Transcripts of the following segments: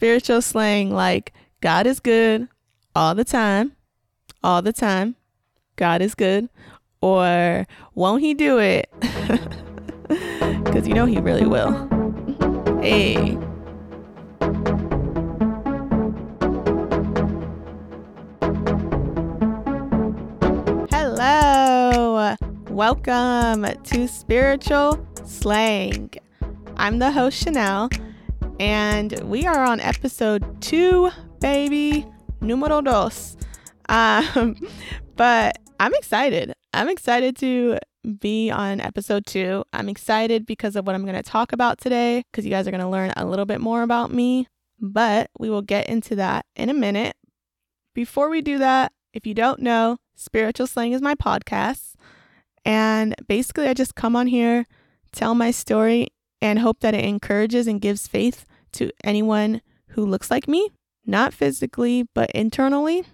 spiritual slang like God is good all the time, all the time, God is good, or won't he do it? Because you know he really will. Hey. Hello. Welcome to Spiritual Slang. I'm the host, Chanel, and we are on episode two, baby, numero dos. Um, but I'm excited. I'm excited to be on episode two. I'm excited because of what I'm going to talk about today, because you guys are going to learn a little bit more about me. But we will get into that in a minute. Before we do that, if you don't know, Spiritual Slang is my podcast. And basically, I just come on here, tell my story, and hope that it encourages and gives faith to anyone who looks like me, not physically, but internally.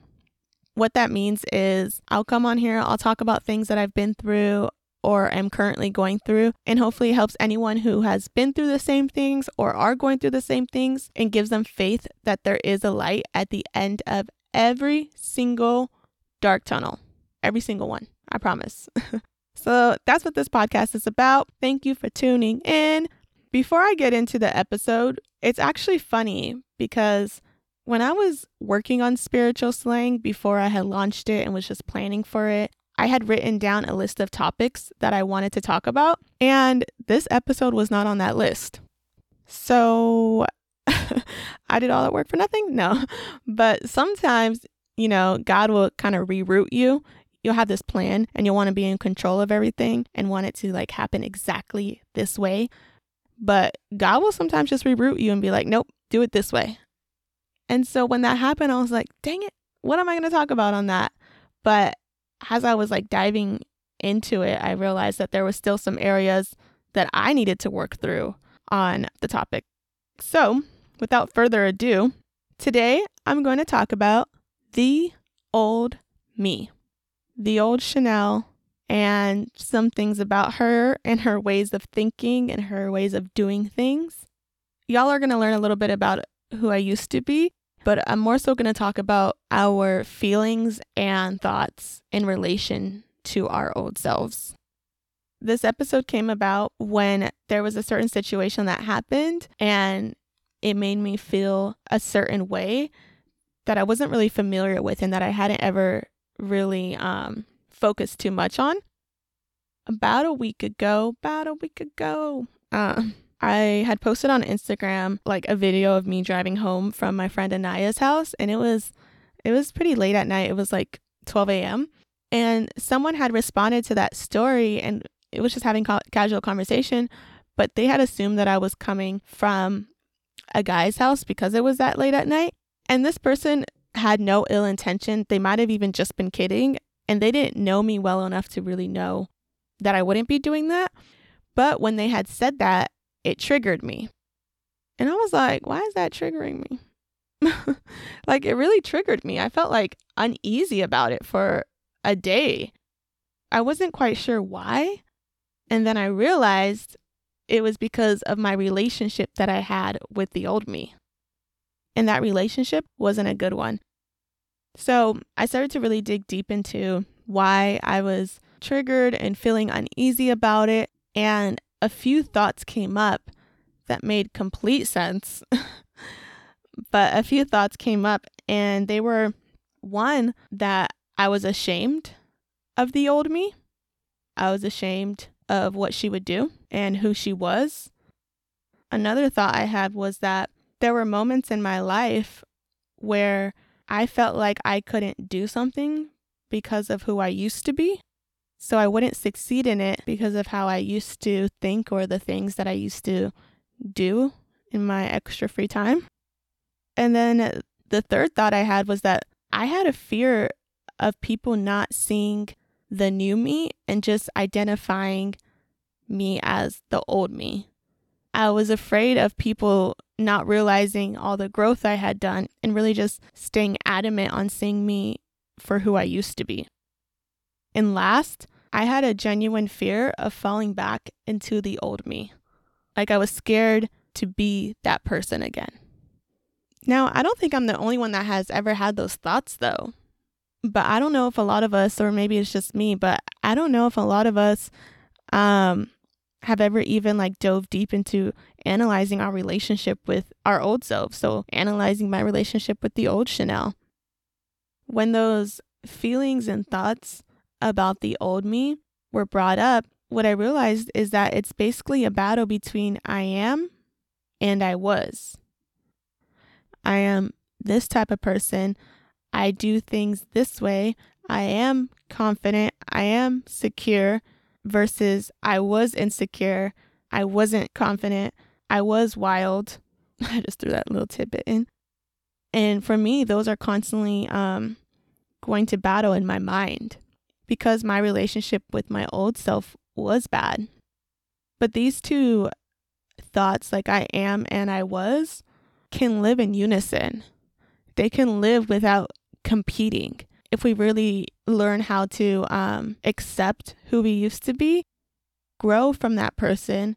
What that means is I'll come on here, I'll talk about things that I've been through or am currently going through, and hopefully it helps anyone who has been through the same things or are going through the same things and gives them faith that there is a light at the end of every single dark tunnel. Every single one. I promise. so that's what this podcast is about. Thank you for tuning in. Before I get into the episode, it's actually funny because when I was working on spiritual slang before I had launched it and was just planning for it, I had written down a list of topics that I wanted to talk about, and this episode was not on that list. So I did all that work for nothing? No. But sometimes, you know, God will kind of reroute you. You'll have this plan and you'll want to be in control of everything and want it to like happen exactly this way. But God will sometimes just reroute you and be like, nope, do it this way. And so when that happened, I was like, dang it, what am I going to talk about on that? But as I was like diving into it, I realized that there was still some areas that I needed to work through on the topic. So, without further ado, today I'm going to talk about the old me, the old Chanel, and some things about her and her ways of thinking and her ways of doing things. Y'all are going to learn a little bit about who I used to be, but I'm more so going to talk about our feelings and thoughts in relation to our old selves. This episode came about when there was a certain situation that happened and it made me feel a certain way that I wasn't really familiar with and that I hadn't ever really um, focused too much on. About a week ago, about a week ago, uh, I had posted on Instagram like a video of me driving home from my friend Anaya's house, and it was it was pretty late at night. It was like 12 a.m. And someone had responded to that story, and it was just having ca- casual conversation, but they had assumed that I was coming from a guy's house because it was that late at night. And this person had no ill intention. They might have even just been kidding, and they didn't know me well enough to really know that I wouldn't be doing that. But when they had said that, it triggered me. And I was like, why is that triggering me? like, it really triggered me. I felt like uneasy about it for a day. I wasn't quite sure why. And then I realized it was because of my relationship that I had with the old me. And that relationship wasn't a good one. So I started to really dig deep into why I was triggered and feeling uneasy about it. And a few thoughts came up that made complete sense. but a few thoughts came up, and they were one, that I was ashamed of the old me. I was ashamed of what she would do and who she was. Another thought I had was that there were moments in my life where I felt like I couldn't do something because of who I used to be. So I wouldn't succeed in it because of how I used to think or the things that I used to do in my extra free time. And then the third thought I had was that I had a fear of people not seeing the new me and just identifying me as the old me. I was afraid of people not realizing all the growth I had done and really just staying adamant on seeing me for who I used to be. And last, I had a genuine fear of falling back into the old me. Like I was scared to be that person again. Now, I don't think I'm the only one that has ever had those thoughts though. But I don't know if a lot of us, or maybe it's just me, but I don't know if a lot of us um, have ever even like dove deep into analyzing our relationship with our old self. So, analyzing my relationship with the old Chanel. When those feelings and thoughts about the old me were brought up, what I realized is that it's basically a battle between I am and I was. I am this type of person. I do things this way. I am confident. I am secure versus I was insecure. I wasn't confident. I was wild. I just threw that little tidbit in. And for me, those are constantly um, going to battle in my mind because my relationship with my old self was bad. But these two thoughts, like I am and I was, can live in unison. They can live without competing. If we really learn how to um, accept who we used to be, grow from that person,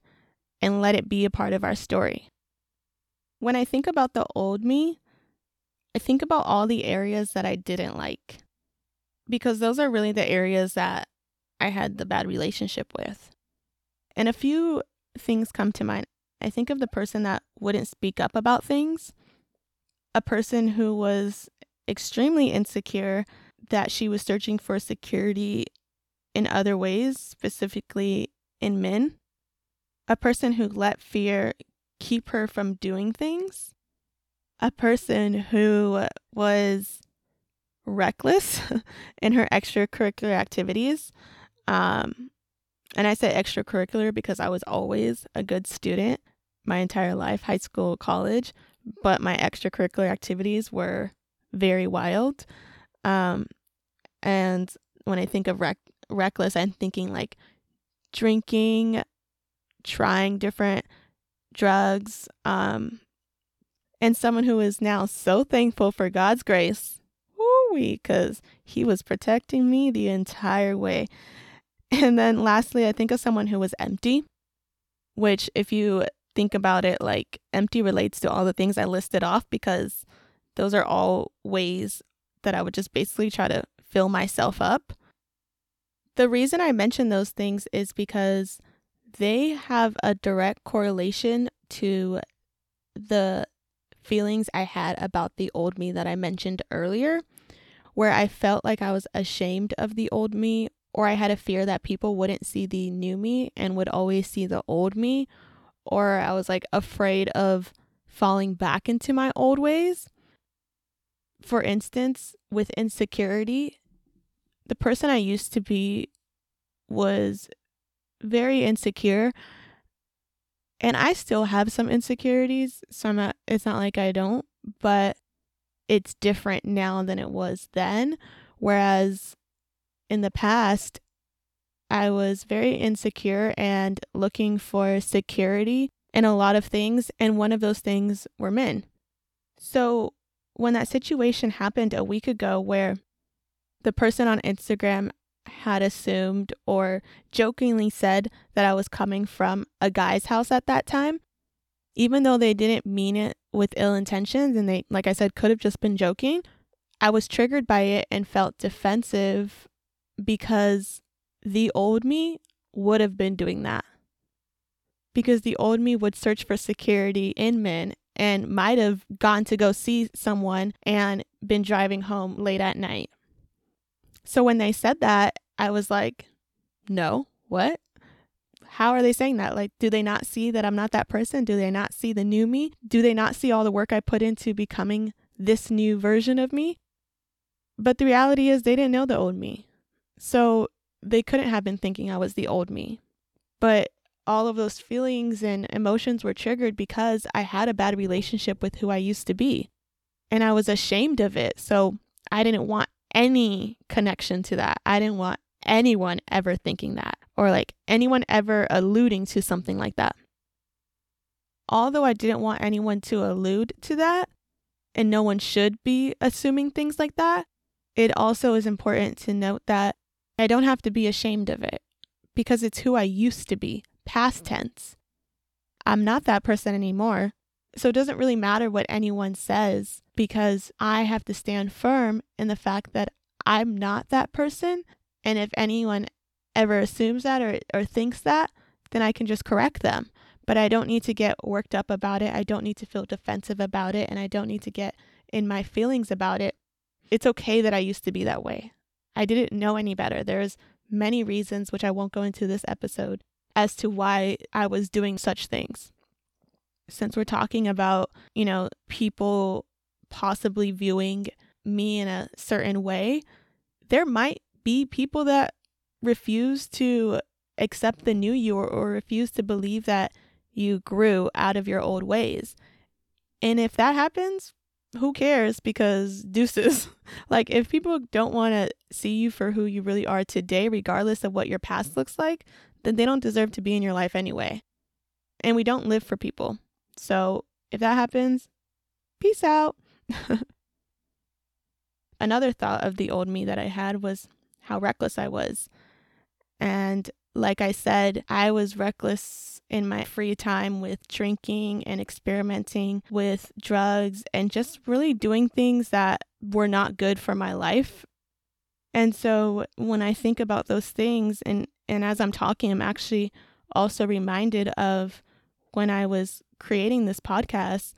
and let it be a part of our story. When I think about the old me, I think about all the areas that I didn't like because those are really the areas that I had the bad relationship with. And a few things come to mind. I think of the person that wouldn't speak up about things, a person who was extremely insecure that she was searching for security in other ways, specifically in men, a person who let fear keep her from doing things, a person who was reckless in her extracurricular activities. Um, and I say extracurricular because I was always a good student my entire life, high school, college, but my extracurricular activities were very wild. Um, and when I think of rec- reckless, I'm thinking like drinking, trying different drugs, um, and someone who is now so thankful for God's grace, woo because He was protecting me the entire way. And then lastly, I think of someone who was empty, which, if you think about it, like empty relates to all the things I listed off because those are all ways that I would just basically try to fill myself up. The reason I mention those things is because they have a direct correlation to the feelings I had about the old me that I mentioned earlier, where I felt like I was ashamed of the old me, or I had a fear that people wouldn't see the new me and would always see the old me, or I was like afraid of falling back into my old ways. For instance, with insecurity, the person I used to be was very insecure. And I still have some insecurities, so I'm not it's not like I don't, but it's different now than it was then. Whereas in the past, I was very insecure and looking for security in a lot of things, and one of those things were men. So, when that situation happened a week ago, where the person on Instagram had assumed or jokingly said that I was coming from a guy's house at that time, even though they didn't mean it with ill intentions and they, like I said, could have just been joking, I was triggered by it and felt defensive because the old me would have been doing that. Because the old me would search for security in men and might have gone to go see someone and been driving home late at night. So when they said that, I was like, no, what? How are they saying that? Like, do they not see that I'm not that person? Do they not see the new me? Do they not see all the work I put into becoming this new version of me? But the reality is, they didn't know the old me. So they couldn't have been thinking I was the old me. But all of those feelings and emotions were triggered because I had a bad relationship with who I used to be. And I was ashamed of it. So I didn't want any connection to that. I didn't want anyone ever thinking that or like anyone ever alluding to something like that. Although I didn't want anyone to allude to that, and no one should be assuming things like that, it also is important to note that I don't have to be ashamed of it because it's who I used to be, past tense. I'm not that person anymore. So it doesn't really matter what anyone says because I have to stand firm in the fact that I'm not that person. And if anyone ever assumes that or, or thinks that, then I can just correct them. But I don't need to get worked up about it. I don't need to feel defensive about it. And I don't need to get in my feelings about it. It's okay that I used to be that way. I didn't know any better. There's many reasons, which I won't go into this episode, as to why I was doing such things. Since we're talking about, you know, people possibly viewing me in a certain way, there might be people that refuse to accept the new you or, or refuse to believe that you grew out of your old ways. And if that happens, who cares? Because deuces. like, if people don't want to see you for who you really are today, regardless of what your past looks like, then they don't deserve to be in your life anyway. And we don't live for people. So if that happens, peace out. Another thought of the old me that I had was how reckless I was. And like I said, I was reckless in my free time with drinking and experimenting with drugs and just really doing things that were not good for my life. And so when I think about those things and and as I'm talking, I'm actually also reminded of when I was creating this podcast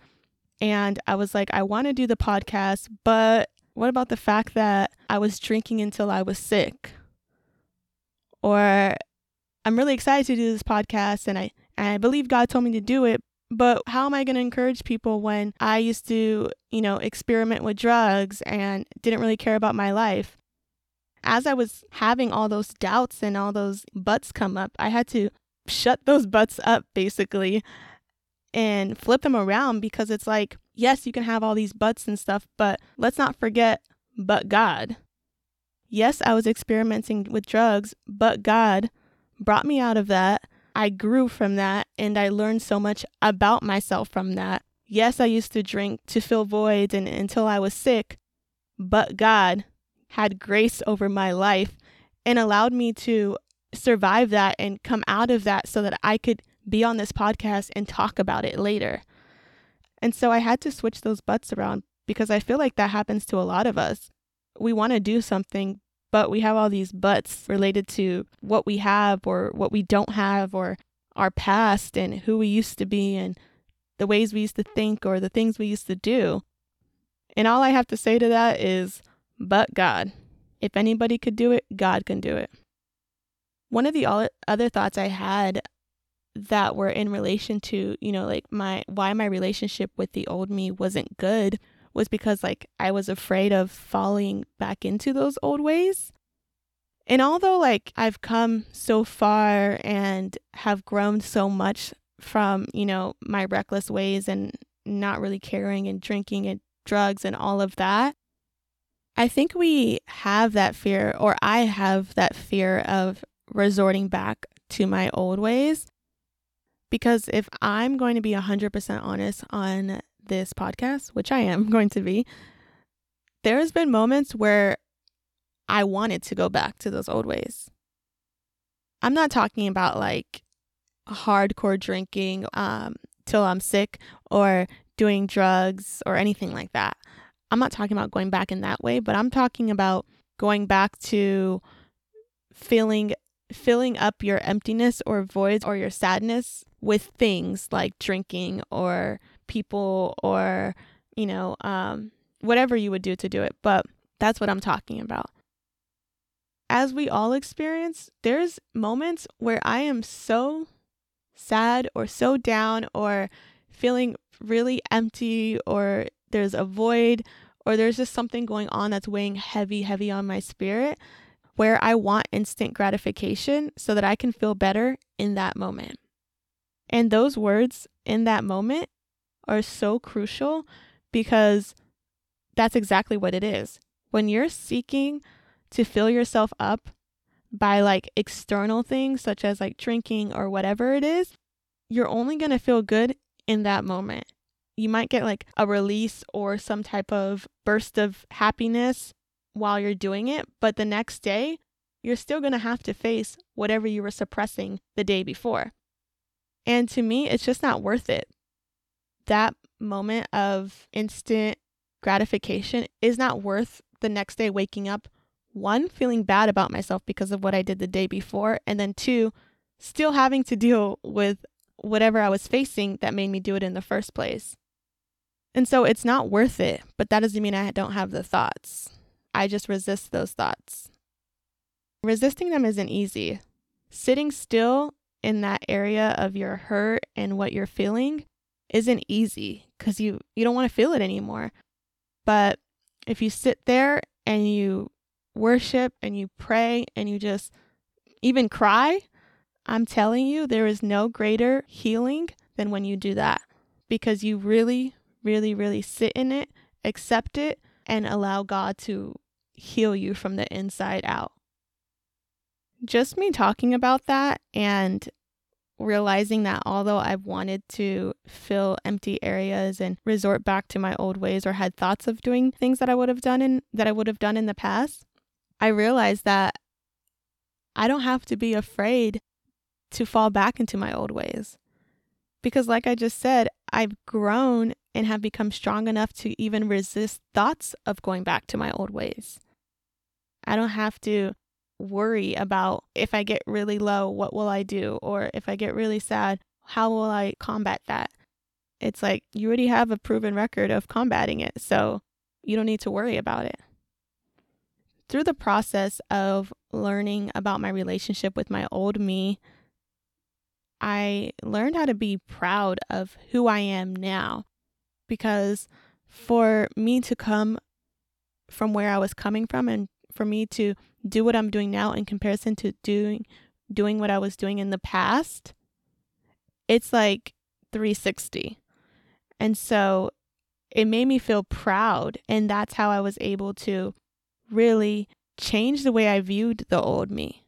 and I was like I want to do the podcast, but what about the fact that I was drinking until I was sick? Or I'm really excited to do this podcast and I and I believe God told me to do it, but how am I going to encourage people when I used to, you know, experiment with drugs and didn't really care about my life? As I was having all those doubts and all those buts come up, I had to shut those butts up basically and flip them around because it's like, yes, you can have all these buts and stuff, but let's not forget, but God. Yes, I was experimenting with drugs, but God brought me out of that. I grew from that and I learned so much about myself from that. Yes, I used to drink to fill voids and until I was sick, but God had grace over my life and allowed me to survive that and come out of that so that I could be on this podcast and talk about it later. And so I had to switch those butts around because I feel like that happens to a lot of us. We want to do something, but we have all these buts related to what we have or what we don't have or our past and who we used to be and the ways we used to think or the things we used to do. And all I have to say to that is, but God. If anybody could do it, God can do it. One of the other thoughts I had that were in relation to, you know, like my why my relationship with the old me wasn't good was because like I was afraid of falling back into those old ways. And although like I've come so far and have grown so much from, you know, my reckless ways and not really caring and drinking and drugs and all of that, I think we have that fear, or I have that fear of resorting back to my old ways. Because if I'm going to be 100% honest on this podcast, which I am going to be, there's been moments where I wanted to go back to those old ways. I'm not talking about like hardcore drinking um, till I'm sick or doing drugs or anything like that. I'm not talking about going back in that way, but I'm talking about going back to feeling filling up your emptiness or voids or your sadness with things like drinking or people or you know um, whatever you would do to do it but that's what i'm talking about. As we all experience there's moments where i am so sad or so down or feeling really empty or there's a void or there's just something going on that's weighing heavy, heavy on my spirit where I want instant gratification so that I can feel better in that moment. And those words in that moment are so crucial because that's exactly what it is. When you're seeking to fill yourself up by like external things such as like drinking or whatever it is, you're only going to feel good in that moment you might get like a release or some type of burst of happiness while you're doing it, but the next day, you're still going to have to face whatever you were suppressing the day before. And to me, it's just not worth it. That moment of instant gratification is not worth the next day waking up, one, feeling bad about myself because of what I did the day before, and then two, still having to deal with whatever I was facing that made me do it in the first place. And so it's not worth it, but that doesn't mean I don't have the thoughts. I just resist those thoughts. Resisting them isn't easy. Sitting still in that area of your hurt and what you're feeling isn't easy because you, you don't want to feel it anymore. But if you sit there and you worship and you pray and you just even cry, I'm telling you, there is no greater healing than when you do that because you really, really, really sit in it, accept it, and allow God to heal you from the inside out. Just me talking about that and realizing that although I've wanted to fill empty areas and resort back to my old ways or had thoughts of doing things that I would have done in that I would have done in the past, I realized that I don't have to be afraid to fall back into my old ways. Because, like I just said, I've grown and have become strong enough to even resist thoughts of going back to my old ways. I don't have to worry about if I get really low, what will I do? Or if I get really sad, how will I combat that? It's like you already have a proven record of combating it, so you don't need to worry about it. Through the process of learning about my relationship with my old me, I learned how to be proud of who I am now because for me to come from where I was coming from and for me to do what I'm doing now in comparison to doing doing what I was doing in the past, it's like 360. And so it made me feel proud and that's how I was able to really change the way I viewed the old me.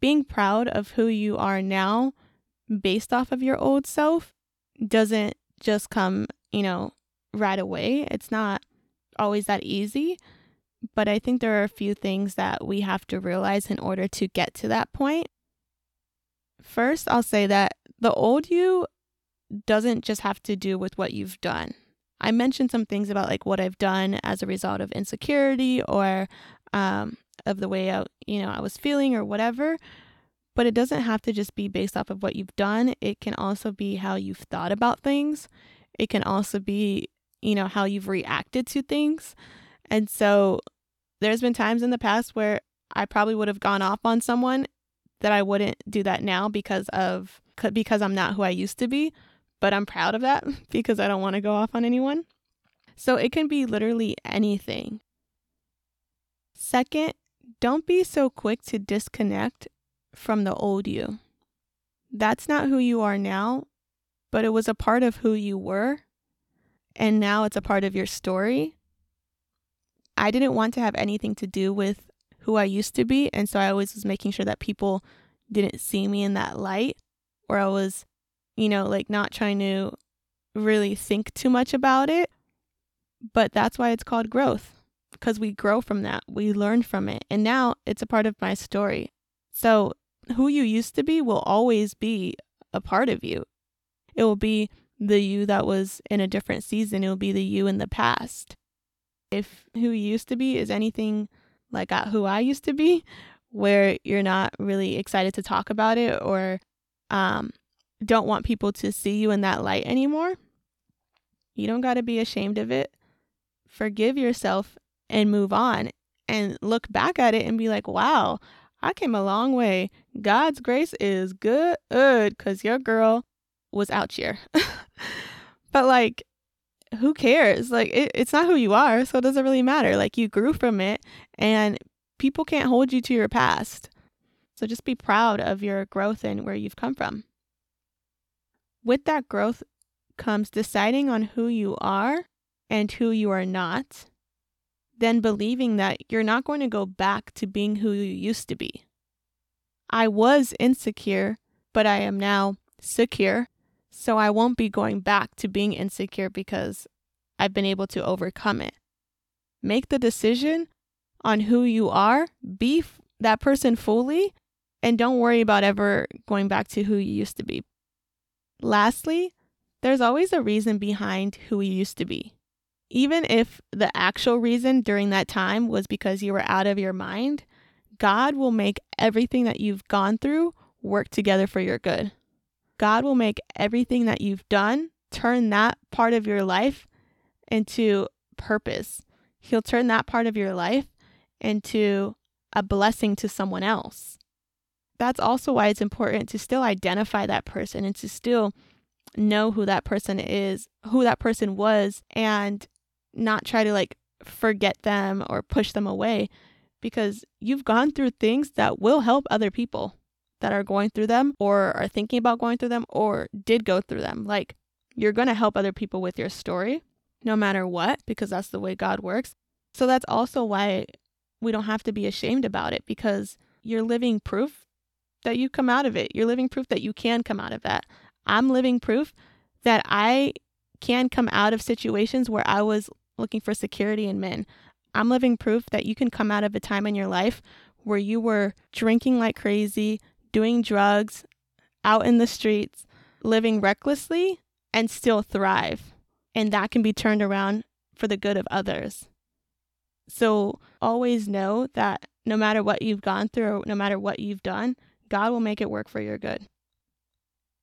Being proud of who you are now based off of your old self doesn't just come, you know, right away. It's not always that easy. But I think there are a few things that we have to realize in order to get to that point. First, I'll say that the old you doesn't just have to do with what you've done. I mentioned some things about like what I've done as a result of insecurity or um, of the way I, you know, I was feeling or whatever. But it doesn't have to just be based off of what you've done. It can also be how you've thought about things. It can also be, you know, how you've reacted to things. And so there's been times in the past where I probably would have gone off on someone that I wouldn't do that now because of because I'm not who I used to be, but I'm proud of that because I don't want to go off on anyone. So it can be literally anything. Second, don't be so quick to disconnect from the old you. That's not who you are now, but it was a part of who you were, and now it's a part of your story. I didn't want to have anything to do with who I used to be. And so I always was making sure that people didn't see me in that light, or I was, you know, like not trying to really think too much about it. But that's why it's called growth, because we grow from that, we learn from it. And now it's a part of my story. So who you used to be will always be a part of you. It will be the you that was in a different season, it will be the you in the past if who you used to be is anything like who I used to be, where you're not really excited to talk about it or um, don't want people to see you in that light anymore, you don't got to be ashamed of it. Forgive yourself and move on and look back at it and be like, wow, I came a long way. God's grace is good because your girl was out here. but like, who cares? Like it, it's not who you are, so it doesn't really matter. Like you grew from it and people can't hold you to your past. So just be proud of your growth and where you've come from. With that growth comes deciding on who you are and who you are not, then believing that you're not going to go back to being who you used to be. I was insecure, but I am now secure so I won't be going back to being insecure because I've been able to overcome it. Make the decision on who you are, be f- that person fully, and don't worry about ever going back to who you used to be. Lastly, there's always a reason behind who you used to be. Even if the actual reason during that time was because you were out of your mind, God will make everything that you've gone through work together for your good. God will make everything that you've done turn that part of your life into purpose. He'll turn that part of your life into a blessing to someone else. That's also why it's important to still identify that person and to still know who that person is, who that person was, and not try to like forget them or push them away because you've gone through things that will help other people that are going through them or are thinking about going through them or did go through them. Like you're going to help other people with your story no matter what because that's the way God works. So that's also why we don't have to be ashamed about it because you're living proof that you come out of it. You're living proof that you can come out of that. I'm living proof that I can come out of situations where I was looking for security in men. I'm living proof that you can come out of a time in your life where you were drinking like crazy, doing drugs, out in the streets, living recklessly, and still thrive. And that can be turned around for the good of others. So always know that no matter what you've gone through, no matter what you've done, God will make it work for your good.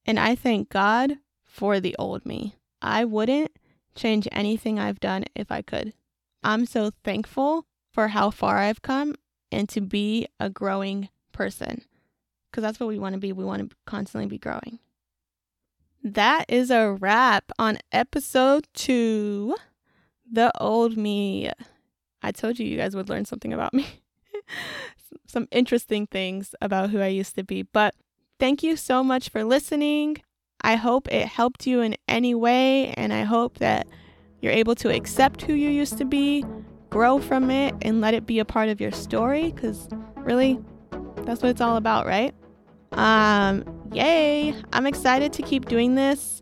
And I thank God for the old me. I wouldn't change anything I've done if I could. I'm so thankful for how far I've come and to be a growing person because that's what we want to be. We want to constantly be growing. That is a wrap on episode two The Old Me. I told you you guys would learn something about me. Some interesting things about who I used to be. But thank you so much for listening. I hope it helped you in any way, and I hope that you're able to accept who you used to be, grow from it, and let it be a part of your story because really, that's what it's all about, right? Um, yay! I'm excited to keep doing this.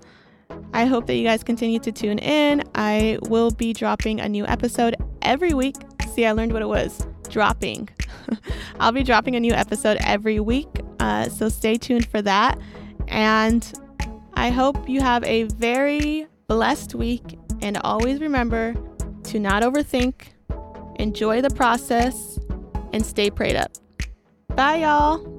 I hope that you guys continue to tune in. I will be dropping a new episode every week. See, I learned what it was dropping. I'll be dropping a new episode every week. Uh, so stay tuned for that. And I hope you have a very blessed week. And always remember to not overthink, enjoy the process, and stay prayed up. Bye, y'all.